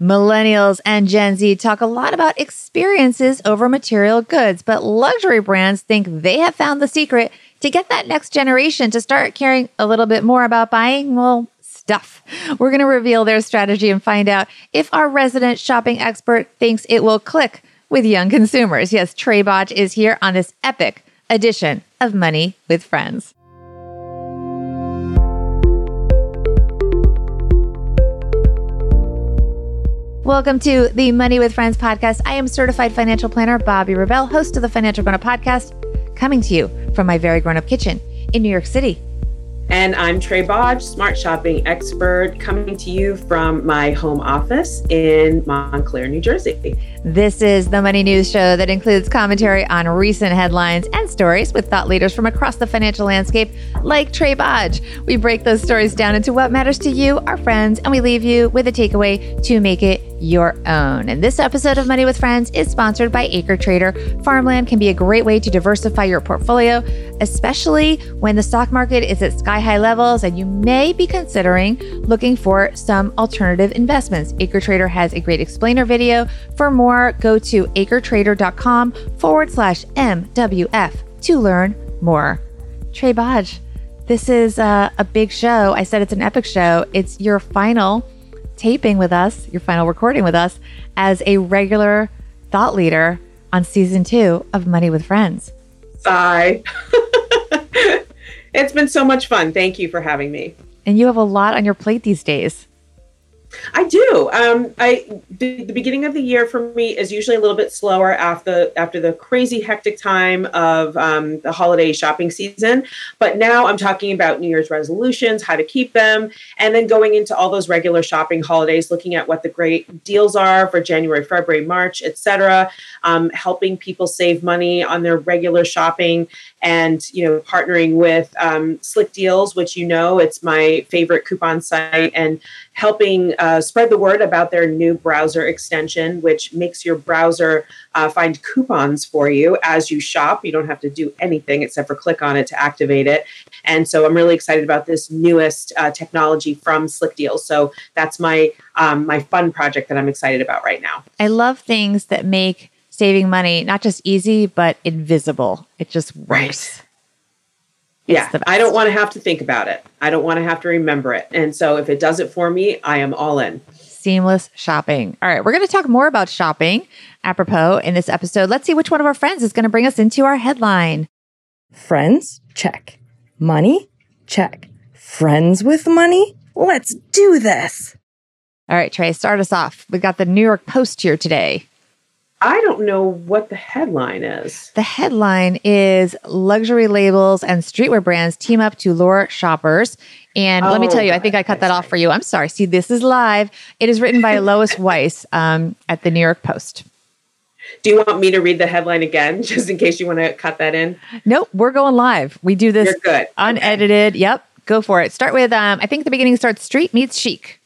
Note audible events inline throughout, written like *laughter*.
Millennials and Gen Z talk a lot about experiences over material goods, but luxury brands think they have found the secret to get that next generation to start caring a little bit more about buying, well, stuff. We're going to reveal their strategy and find out if our resident shopping expert thinks it will click with young consumers. Yes, Trae Bodge is here on this epic edition of Money with Friends. Welcome to the Money with Friends podcast. I am certified financial planner Bobbi Rebell, host of the Financial Grown Up podcast, coming to you from my very grown up kitchen in New York City. And I'm Trae Bodge, smart shopping expert, coming to you from my home office in Montclair, New Jersey. This is the Money News Show that includes commentary on recent headlines and stories with thought leaders from across the financial landscape, like Trae Bodge. We break those stories down into what matters to you, our friends, and we leave you with a takeaway to make it your own. And this episode of Money with Friends is sponsored by Acre Trader. Farmland can be a great way to diversify your portfolio, especially when the stock market is at sky high levels and you may be considering looking for some alternative investments. Acre Trader has a great explainer video. For more, go to acretrader.com forward slash MWF to learn more. Trae Bodge, this is uh, a big show. I said it's an epic show. It's your final taping with us, your final recording with us, as a regular thought leader on season two of Money with Friends. Sigh. *laughs* it's been so much fun. Thank you for having me. And you have a lot on your plate these days. I do. Um, I the, the, beginning of the year for me is usually a little bit slower after after the crazy hectic time of um, the holiday shopping season. But now I'm talking about New Year's resolutions, how to keep them, and then going into all those regular shopping holidays, looking at what the great deals are for January, February, March, etc. Um, helping people save money on their regular shopping, and you know partnering with um, Slick Deals, which you know it's my favorite coupon site, and helping uh, spread the word about their new browser extension, which makes your browser uh, find coupons for you as you shop. You don't have to do anything except for click on it to activate it. And so I'm really excited about this newest uh, technology from Slick Deals. So that's my um, my fun project that I'm excited about right now. I love things that make saving money not just easy but invisible. It just works. Right yeah, I don't want to have to think about it. I don't want to have to remember it. And so if it does it for me, I am all in. Seamless shopping. All right, we're going to talk more about shopping apropos in this episode. Let's see which one of our friends is going to bring us into our headline. Friends? Check. Money? Check. Friends with money? Let's do this. All right, Trae, start us off. We've got the New York Post here today. I don't know what the headline is. The headline is luxury labels and streetwear brands team up to lure shoppers. And oh, let me tell you, I think I cut that off for you. I'm sorry. See, this is live. It is written by *laughs* Lois Weiss um, at the New York Post. Do you want me to read the headline again, *laughs* just in case you want to cut that in? Nope, we're going live. We do this You're good. unedited. Okay. Yep, go for it. Start with, um, I think the beginning starts street meets chic.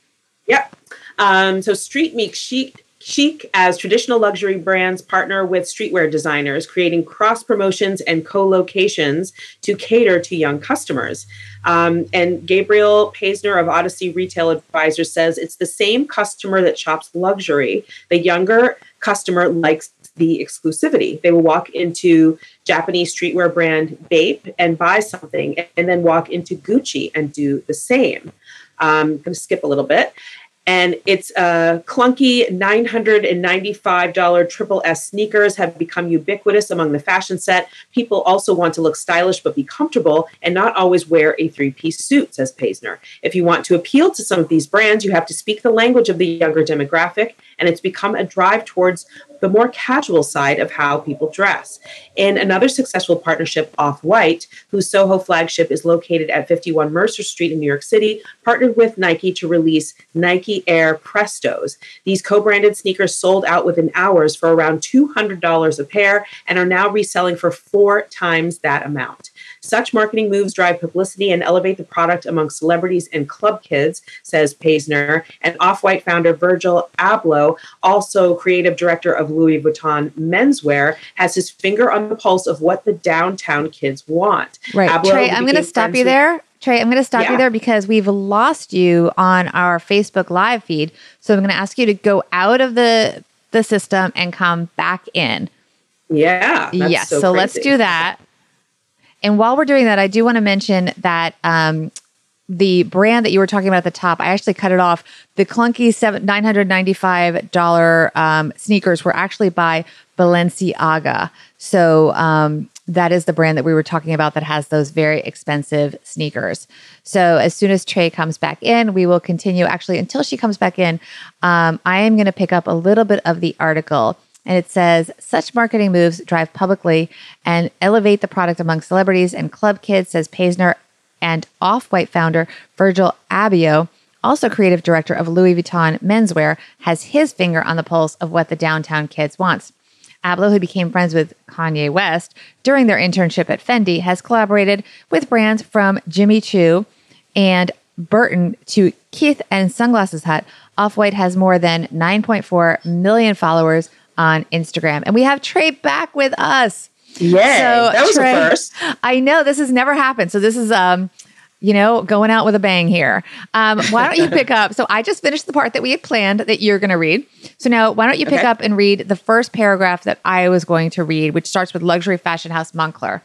Yep. Um, so street meets chic Chic, as traditional luxury brands, partner with streetwear designers, creating cross promotions and co locations to cater to young customers. Um, and Gabriel Paisner of Odyssey Retail Advisors says it's the same customer that shops luxury. The younger customer likes the exclusivity. They will walk into Japanese streetwear brand Bape and buy something, and then walk into Gucci and do the same. Um, I'm going to skip a little bit and it's a clunky $995 triple S sneakers have become ubiquitous among the fashion set. People also want to look stylish but be comfortable and not always wear a three piece suit, says Paisner. If you want to appeal to some of these brands, you have to speak the language of the younger demographic, and it's become a drive towards the more casual side of how people dress. In another successful partnership, Off White, whose Soho flagship is located at 51 Mercer Street in New York City, partnered with Nike to release Nike Air Prestos. These co branded sneakers sold out within hours for around $200 a pair and are now reselling for four times that amount. Such marketing moves drive publicity and elevate the product among celebrities and club kids, says Paisner. And Off White founder Virgil Abloh, also creative director of Louis Vuitton menswear, has his finger on the pulse of what the downtown kids want. Right. Abloh Trae, I'm going to stop you there. Trae, I'm going to stop Yeah. you there because we've lost you on our Facebook live feed. So I'm going to ask you to go out of the the system and come back in. Yeah. that's yes. So, let's do that. And while we're doing that, I do want to mention that um, the brand that you were talking about at the top, I actually cut it off. The clunky seven nine hundred ninety five dollar um, sneakers were actually by Balenciaga. So um, that is the brand that we were talking about that has those very expensive sneakers. So as soon as Trae comes back in, we will continue. Actually, until she comes back in, um, I am going to pick up a little bit of the article. And it says such marketing moves drive publicly and elevate the product among celebrities and club kids, says Paisner and Off White founder Virgil Abloh, also creative director of Louis Vuitton menswear, has his finger on the pulse of what the downtown kids wants. Abloh, who became friends with Kanye West during their internship at Fendi, has collaborated with brands from Jimmy Choo and Burton to Keith and Sunglasses Hut. Off White has more than 9.4 million followers on Instagram. And we have Trae back with us. Yay. that was Trae, first. I know this has never happened. So this is um, you know, going out with a bang here. Um, why don't you *laughs* pick up? So I just finished the part that we had planned that you're going to read. So now, why don't you pick Okay. up and read the first paragraph that I was going to read, which starts with luxury fashion house Moncler.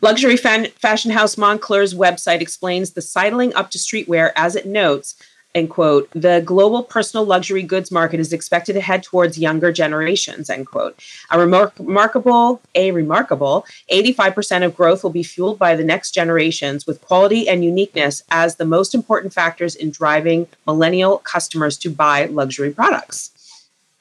Luxury fan- fashion house Moncler's website explains the sidling up to streetwear as it notes, end quote, the global personal luxury goods market is expected to head towards younger generations, end quote. A remar- remarkable, a remarkable 85% of growth will be fueled by the next generations with quality and uniqueness as the most important factors in driving millennial customers to buy luxury products.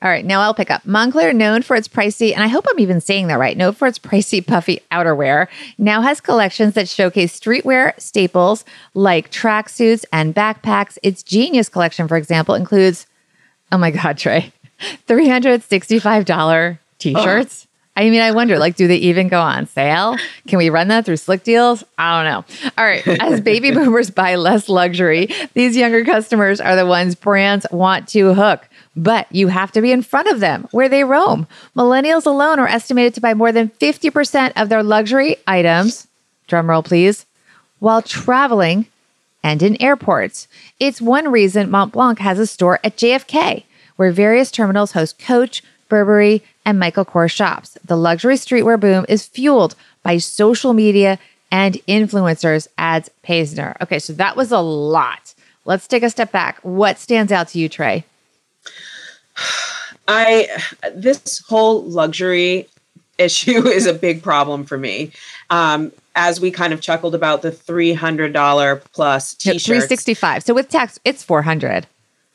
All right, now I'll pick up. Moncler, known for its pricey, and I hope I'm even saying that right, known for its pricey, puffy outerwear, now has collections that showcase streetwear staples like tracksuits and backpacks. Its Genius collection, for example, includes, oh my God, Trae, *laughs* $365 t shirts. *gasps* I mean, I wonder, like, do they even go on sale? Can we run that through Slick Deals? I don't know. All right. As *laughs* baby boomers buy less luxury, these younger customers are the ones brands want to hook. But you have to be in front of them where they roam. Millennials alone are estimated to buy more than 50% of their luxury items, drumroll please, while traveling and in airports. It's one reason Mont Blanc has a store at JFK, where various terminals host Coach, Burberry, and Michael Kors shops. The luxury streetwear boom is fueled by social media and influencers, adds Paisner. Okay, so that was a lot. Let's take a step back. What stands out to you, Trae? I this whole luxury issue *laughs* is a big problem for me. Um, as we kind of chuckled about the three hundred dollar plus t shirt, 365. So with tax, it's 400.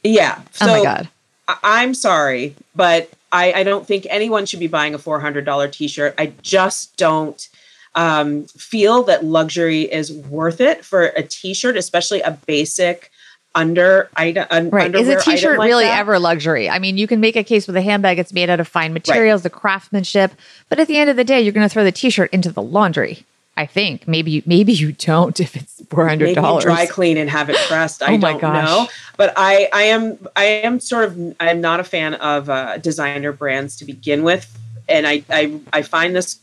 Yeah. So oh my God. I- I'm sorry, but I, I don't think anyone should be buying a four hundred dollar t-shirt. I just don't um, feel that luxury is worth it for a t-shirt, especially a basic under item. Un, Right. Is a t-shirt like really that. ever luxury? I mean, you can make a case with a handbag. It's made out of fine materials, the craftsmanship. But at the end of the day, you're going to throw the t-shirt into the laundry. I think maybe you, maybe you don't if it's four hundred dollars. dry clean and have it pressed. *laughs* I Oh don't gosh. know, but I I am I am sort of I am not a fan of uh, designer brands to begin with, and I I, I find this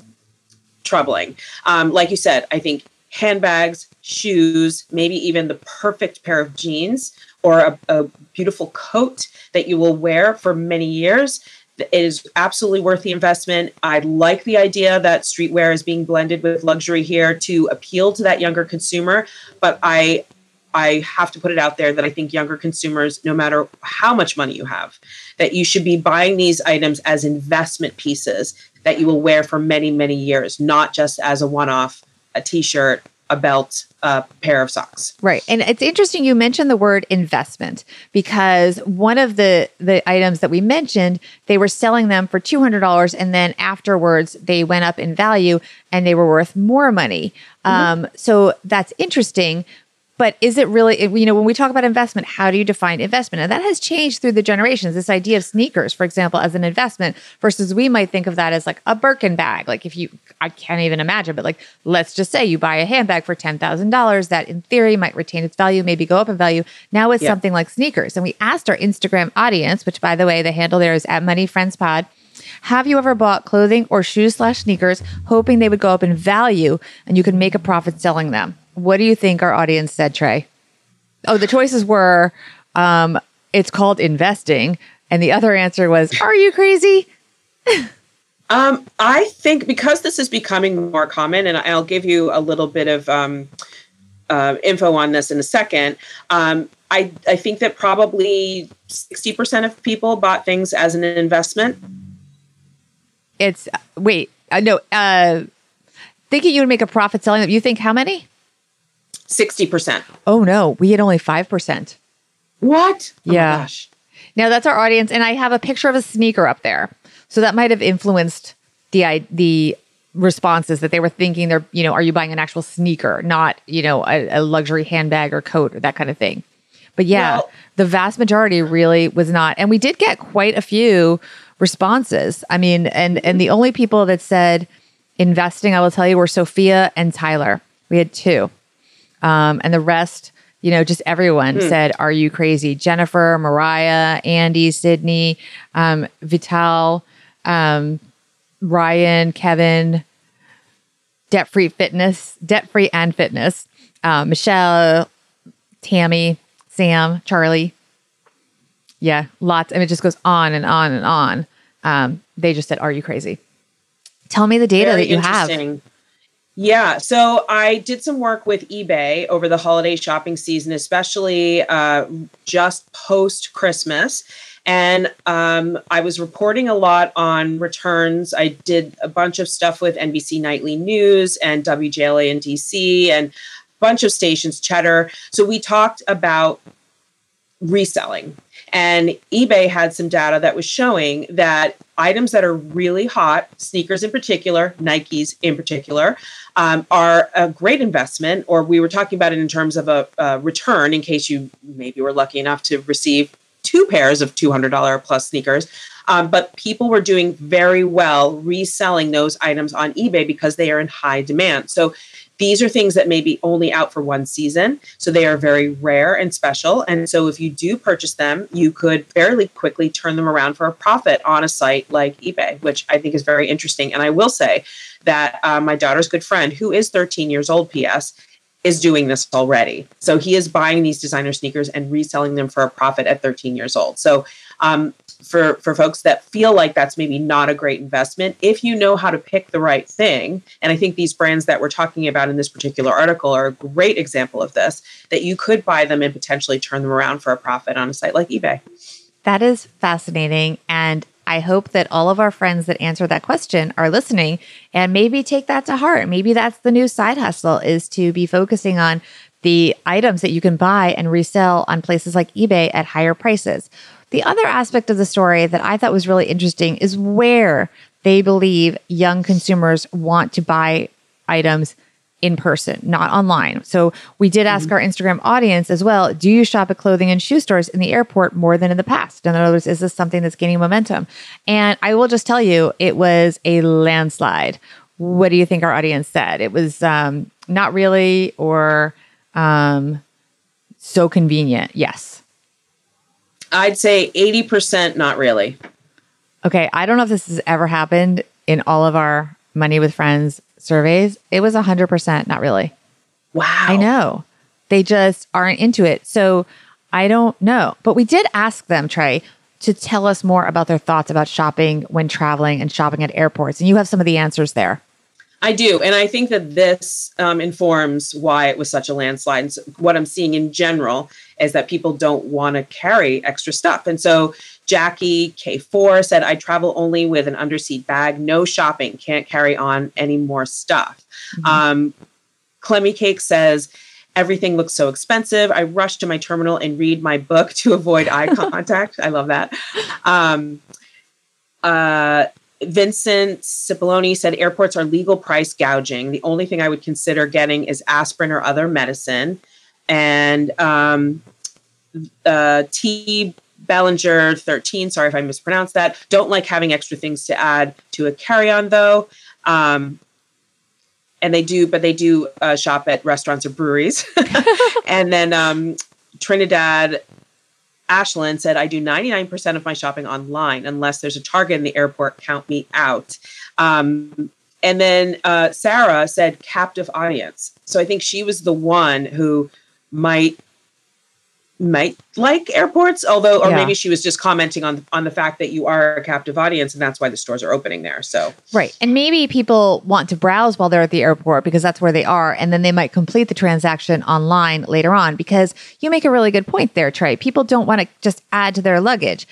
troubling. Um, like you said, I think handbags, shoes, maybe even the perfect pair of jeans or a, a beautiful coat that you will wear for many years. It is absolutely worth the investment. I like the idea that streetwear is being blended with luxury here to appeal to that younger consumer, but I I have to put it out there that I think younger consumers, no matter how much money you have, that you should be buying these items as investment pieces that you will wear for many, many years, not just as a one off, a t shirt, a belt, a pair of socks. Right. And it's interesting you mentioned the word investment because one of the the items that we mentioned, they were selling them for $200 and then afterwards they went up in value and they were worth more money. Um, so that's interesting. But is it really, you know, when we talk about investment, how do you define investment? And that has changed through the generations. This idea of sneakers, for example, as an investment versus we might think of that as like a Birkin bag. Like if you, I can't even imagine, but like let's just say you buy a handbag for $10,000 that in theory might retain its value, maybe go up in value. Now it's Yeah. something like sneakers. And we asked our Instagram audience, which by the way, the handle there is at Money Friends Pod. Have you ever bought clothing or shoes slash sneakers hoping they would go up in value and you could make a profit selling them? What do you think our audience said, Trae? Oh, the choices were um, it's called investing. And the other answer was, are you crazy? um, I think because this is becoming more common, and I'll give you a little bit of um, uh, info on this in a second. Um, I, I think that probably 60% of people bought things as an investment. It's, wait, uh, no, uh, thinking you would make a profit selling them. You think how many? 60%. Oh, no, we had only 5%. What? Oh yeah. now that's our audience. And I have a picture of a sneaker up there. So that might have influenced the, the responses that they were thinking they're, you know, are you buying an actual sneaker, not, you know, a, a luxury handbag or coat or that kind of thing. But yeah, well, the vast majority really was not. And we did get quite a few responses. I mean, and and the only people that said investing, I will tell you, were Sophia and Tyler. We had two. Um, and the rest, you know, just everyone hmm. said, Are you crazy? Jennifer, Mariah, Andy, Sydney, um, Vital, um, Ryan, Kevin, Debt Free Fitness, Debt Free and Fitness, uh, Michelle, Tammy, Sam, Charlie. Yeah, lots. And it just goes on and on and on. Um, they just said, Are you crazy? Tell me the data Very that you have. Yeah, so I did some work with eBay over the holiday shopping season, especially uh, just post Christmas. And um, I was reporting a lot on returns. I did a bunch of stuff with NBC Nightly News and WJLA in DC and a bunch of stations, Cheddar. So we talked about reselling. And eBay had some data that was showing that items that are really hot, sneakers in particular, Nikes in particular, um, are a great investment. Or we were talking about it in terms of a, a return in case you maybe were lucky enough to receive two pairs of $200 plus sneakers. Um, but people were doing very well reselling those items on eBay because they are in high demand. So these are things that may be only out for one season. So they are very rare and special. And so if you do purchase them, you could fairly quickly turn them around for a profit on a site like eBay, which I think is very interesting. And I will say that uh, my daughter's good friend, who is 13 years old, PS, is doing this already. So he is buying these designer sneakers and reselling them for a profit at 13 years old. So um, for for folks that feel like that's maybe not a great investment, if you know how to pick the right thing, and I think these brands that we're talking about in this particular article are a great example of this, that you could buy them and potentially turn them around for a profit on a site like eBay. That is fascinating. And I hope that all of our friends that answer that question are listening and maybe take that to heart. Maybe that's the new side hustle is to be focusing on the items that you can buy and resell on places like eBay at higher prices. The other aspect of the story that I thought was really interesting is where they believe young consumers want to buy items in person, not online. So we did ask mm-hmm. our Instagram audience as well do you shop at clothing and shoe stores in the airport more than in the past? In other words, is this something that's gaining momentum? And I will just tell you, it was a landslide. What do you think our audience said? It was um, not really or um, so convenient. Yes. I'd say 80% not really. Okay. I don't know if this has ever happened in all of our Money with Friends surveys, it was 100% not really. Wow. I know. They just aren't into it. So I don't know. But we did ask them, Trae, to tell us more about their thoughts about shopping when traveling and shopping at airports. And you have some of the answers there. I do. And I think that this um, informs why it was such a landslide. And so what I'm seeing in general is that people don't want to carry extra stuff. And so Jackie K4 said, I travel only with an underseat bag, no shopping, can't carry on any more stuff. Mm-hmm. Um, Clemmy Cake says, Everything looks so expensive. I rush to my terminal and read my book to avoid eye *laughs* contact. I love that. Um, uh, Vincent Cipollone said airports are legal price gouging. The only thing I would consider getting is aspirin or other medicine. And um, uh, T. Bellinger 13, sorry if I mispronounced that. Don't like having extra things to add to a carry on though. Um, and they do, but they do uh, shop at restaurants or breweries. *laughs* and then um, Trinidad Ashland said, I do 99% of my shopping online unless there's a Target in the airport, count me out. Um, and then uh, Sarah said captive audience. So I think she was the one who might might like airports although or Yeah. maybe she was just commenting on on the fact that you are a captive audience and that's why the stores are opening there so Right. And maybe people want to browse while they're at the airport because that's where they are. And then they might complete the transaction online later on because you make a really good point there, Trae. People don't want to just add to their luggage.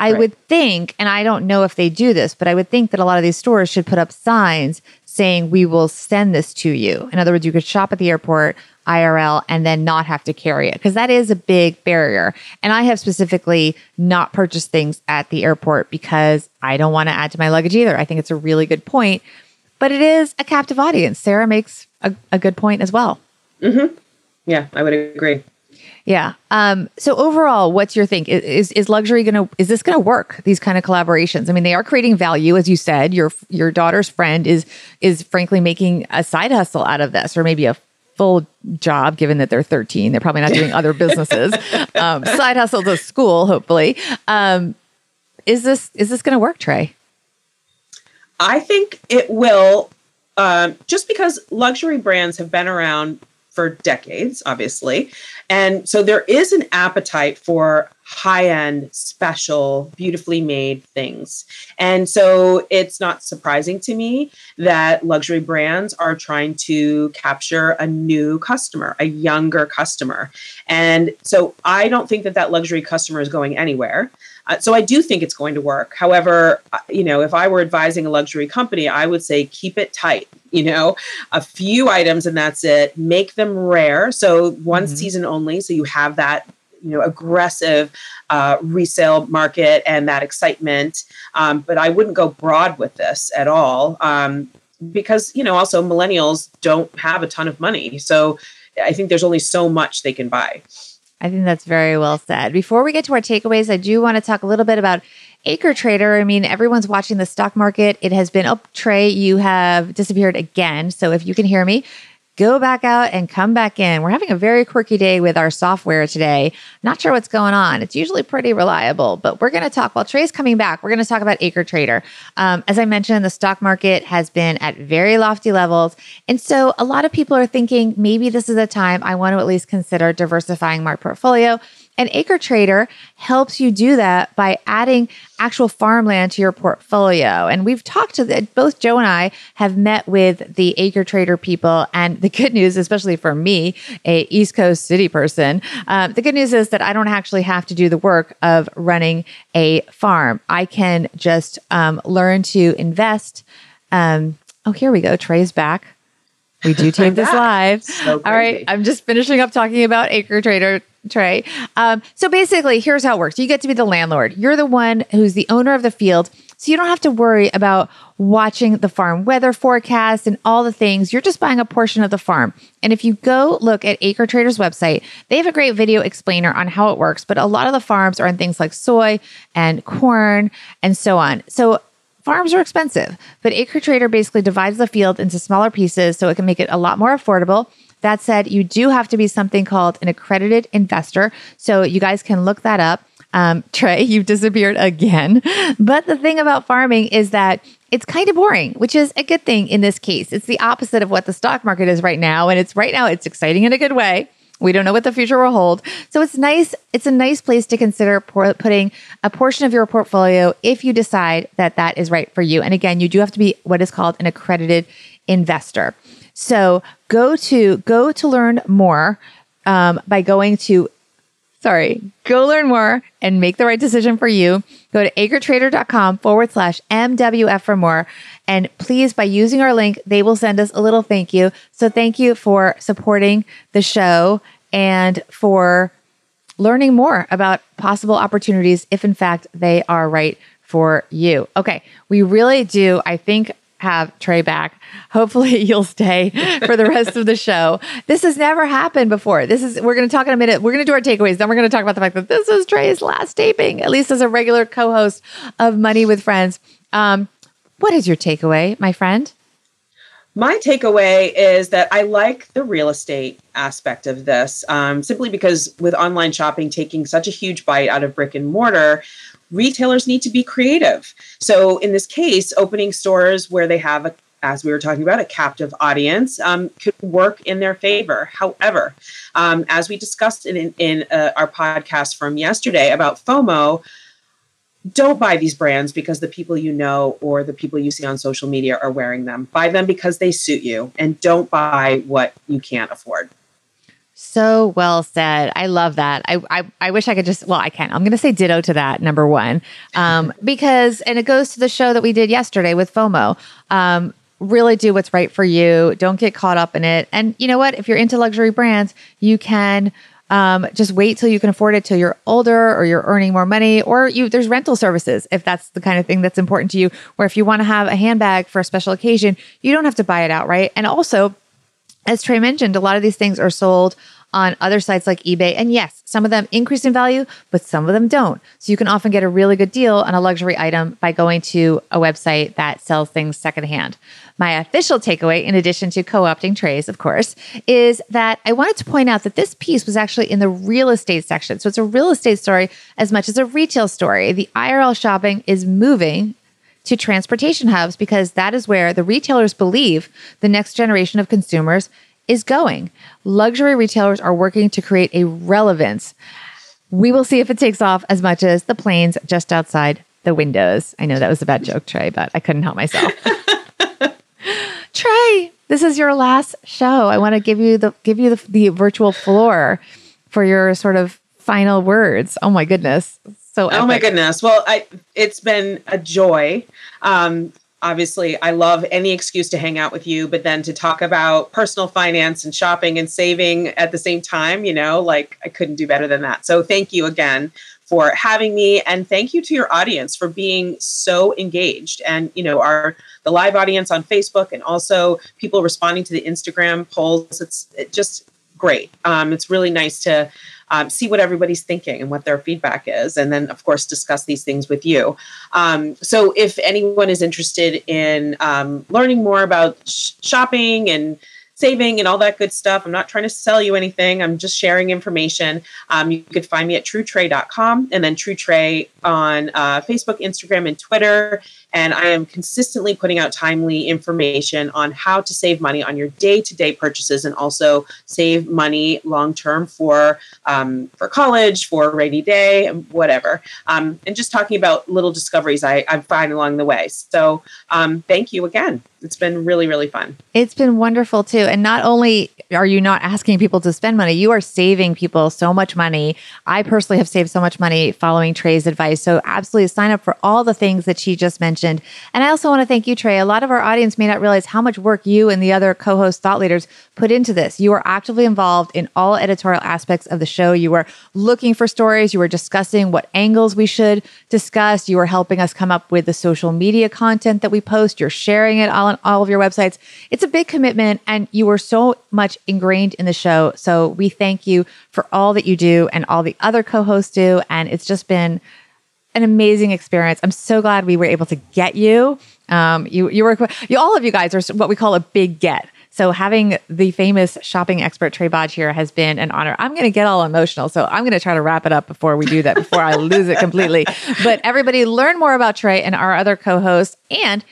I Right. would think, and I don't know if they do this, but I would think that a lot of these stores should put up signs saying, we will send this to you. In other words, you could shop at the airport IRL and then not have to carry it because that is a big barrier. And I have specifically not purchased things at the airport because I don't want to add to my luggage either. I think it's a really good point, but it is a captive audience. Sarah makes a, a good point as well. Mm-hmm. yeah i would agree Yeah. Um, so overall, what's your think? Is is luxury gonna is this gonna work? These kind of collaborations. I mean, they are creating value, as you said. Your your daughter's friend is is frankly making a side hustle out of this, or maybe a full job, given that they're 13. They're probably not doing other businesses. *laughs* Um, side hustle to school, hopefully. Um, is this is this gonna work, Trae? I think it will, um, just because luxury brands have been around for decades, obviously. And so there is an appetite for high end, special, beautifully made things. And so it's not surprising to me that luxury brands are trying to capture a new customer, a younger customer. And so I don't think that that luxury customer is going anywhere. Uh, so I do think it's going to work. However, uh, you know, if I were advising a luxury company, I would say keep it tight. You know, a few items and that's it. Make them rare, so one Mhm. season only, so you have that you know aggressive uh, resale market and that excitement. Um, but I wouldn't go broad with this at all um, because you know also millennials don't have a ton of money, so I think there's only so much they can buy. I think that's very well said. Before we get to our takeaways, I do want to talk a little bit about Acre Trader. I mean, everyone's watching the stock market. It has been, oh, Trae, you have disappeared again. So if you can hear me, go back out and come back in. We're having a very quirky day with our software today. Not sure what's going on. It's usually pretty reliable, but we're going to talk while Trae's coming back. We're going to talk about Acre Trader. Um, as I mentioned, the stock market has been at very lofty levels. And so a lot of people are thinking maybe this is a time I want to at least consider diversifying my portfolio. And Acre Trader helps you do that by adding actual farmland to your portfolio. And we've talked to the, both Joe and I have met with the Acre Trader people. And the good news, especially for me, a East Coast city person, um, the good news is that I don't actually have to do the work of running a farm. I can just um, learn to invest. Um, oh, here we go. Trae's back. We do *laughs* tape this live. So All right. I'm just finishing up talking about Acre Trader Trae. Um, so basically, here's how it works. You get to be the landlord. You're the one who's the owner of the field. So you don't have to worry about watching the farm weather forecast and all the things. You're just buying a portion of the farm. And if you go look at Acre Trader's website, they have a great video explainer on how it works. But a lot of the farms are in things like soy and corn and so on. So farms are expensive, but Acre Trader basically divides the field into smaller pieces so it can make it a lot more affordable. That said, you do have to be something called an accredited investor. So you guys can look that up. Um, *laughs* Trae, you've disappeared again. *laughs* But the thing about farming is that it's kind of boring, which is a good thing in this case. It's the opposite of what the stock market is right now. And it's right now, it's exciting in a good way. We don't know what the future will hold. So it's nice. It's a nice place to consider por- putting a portion of your portfolio if you decide that that is right for you. And again, you do have to be what is called an accredited investor. So go to go to learn more um, by going to sorry, go learn more and make the right decision for you. Go to acretrader.com forward slash MWF for more. And please, by using our link, they will send us a little thank you. So thank you for supporting the show and for learning more about possible opportunities if, in fact, they are right for you. Okay, we really do, I think, have Trae back. Hopefully, *laughs* you'll stay for the rest of the show. This has never happened before. This is, we're going to talk in a minute. We're going to do our takeaways. Then we're going to talk about the fact that this is Trae's last taping, at least as a regular co host of Money with Friends. Um, what is your takeaway, my friend? My takeaway is that I like the real estate aspect of this um, simply because with online shopping taking such a huge bite out of brick and mortar, retailers need to be creative. So, in this case, opening stores where they have a as we were talking about, a captive audience um, could work in their favor. However, um, as we discussed in, in, uh, our podcast from yesterday about FOMO, don't buy these brands because the people you know or the people you see on social media are wearing them. Buy them because they suit you and don't buy what you can't afford. So well said. I love that. I, I, I wish I could just, well, I can't. I'm going to say ditto to that, number one, um, *laughs* because, and it goes to the show that we did yesterday with FOMO. Um, really do what's right for you. Don't get caught up in it. And you know what? If you're into luxury brands, you can um, just wait till you can afford it till you're older or you're earning more money or you there's rental services if that's the kind of thing that's important to you where if you want to have a handbag for a special occasion you don't have to buy it outright and also as trae mentioned a lot of these things are sold on other sites like eBay. And yes, some of them increase in value, but some of them don't. So you can often get a really good deal on a luxury item by going to a website that sells things secondhand. My official takeaway, in addition to co opting Trae's, of course, is that I wanted to point out that this piece was actually in the real estate section. So it's a real estate story as much as a retail story. The IRL shopping is moving to transportation hubs because that is where the retailers believe the next generation of consumers is going. Luxury retailers are working to create a relevance. We will see if it takes off as much as the planes just outside the windows. I know that was a bad joke, Trae, but I couldn't help myself. *laughs* Trae, this is your last show. I want to give you the give you the, the virtual floor for your sort of final words. Oh my goodness. So epic. oh my goodness well I, it's been a joy um, obviously I love any excuse to hang out with you, but then to talk about personal finance and shopping and saving at the same time, you know, like I couldn't do better than that. So thank you again for having me and thank you to your audience for being so engaged and you know our the live audience on facebook and also people responding to the instagram polls it's it just great um, it's really nice to um, see what everybody's thinking and what their feedback is, and then, of course, discuss these things with you. Um, so, if anyone is interested in um, learning more about sh- shopping and saving and all that good stuff. I'm not trying to sell you anything. I'm just sharing information. Um, you could find me at truetrae.com and then truetrae on uh, Facebook, Instagram, and Twitter. And I am consistently putting out timely information on how to save money on your day-to-day purchases and also save money long-term for um, for college, for rainy day, whatever. Um, and just talking about little discoveries I, I find along the way. So um, thank you again. It's been really, really fun. It's been wonderful too. And not only are you not asking people to spend money, you are saving people so much money. I personally have saved so much money following Trae's advice. So absolutely sign up for all the things that she just mentioned. And I also want to thank you, Trae. A lot of our audience may not realize how much work you and the other co-host thought leaders put into this. You are actively involved in all editorial aspects of the show. You were looking for stories. You were discussing what angles we should discuss. You were helping us come up with the social media content that we post. You're sharing it all on all of your websites. It's a big commitment and you were so much ingrained in the show. So we thank you for all that you do and all the other co-hosts do. And it's just been an amazing experience. I'm so glad we were able to get you. Um, you, you were, you, all of you guys are what we call a big get. So having the famous shopping expert Trae Bodge here has been an honor. I'm going to get all emotional, so I'm going to try to wrap it up before we do that, before I lose it completely. *laughs* But everybody, learn more about Trae and our other co-hosts, and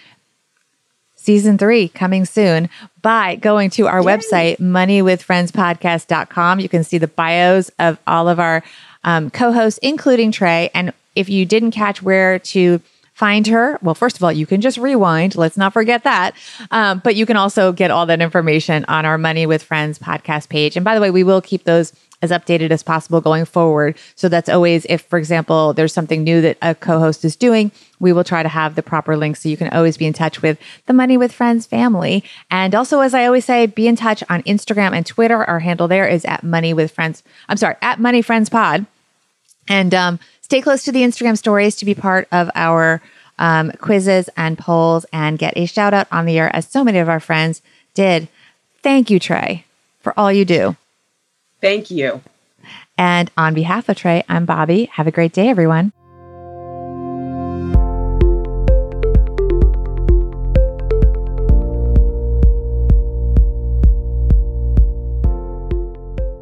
season three coming soon by going to our Yay. website, moneywithfriendspodcast.com. You can see the bios of all of our um, co hosts, including Trae. And if you didn't catch where to find her, well, first of all, you can just rewind. Let's not forget that. Um, but you can also get all that information on our Money with Friends podcast page. And by the way, we will keep those as updated as possible going forward. So that's always if, for example, there's something new that a co-host is doing, we will try to have the proper links so you can always be in touch with the Money with Friends family. And also, as I always say, be in touch on Instagram and Twitter. Our handle there is at Money with Friends. I'm sorry, at Money Friends Pod. And um, stay close to the Instagram stories to be part of our um, quizzes and polls and get a shout out on the air as so many of our friends did. Thank you, Trae, for all you do. Thank you. And on behalf of Trae, I'm Bobbi. Have a great day, everyone.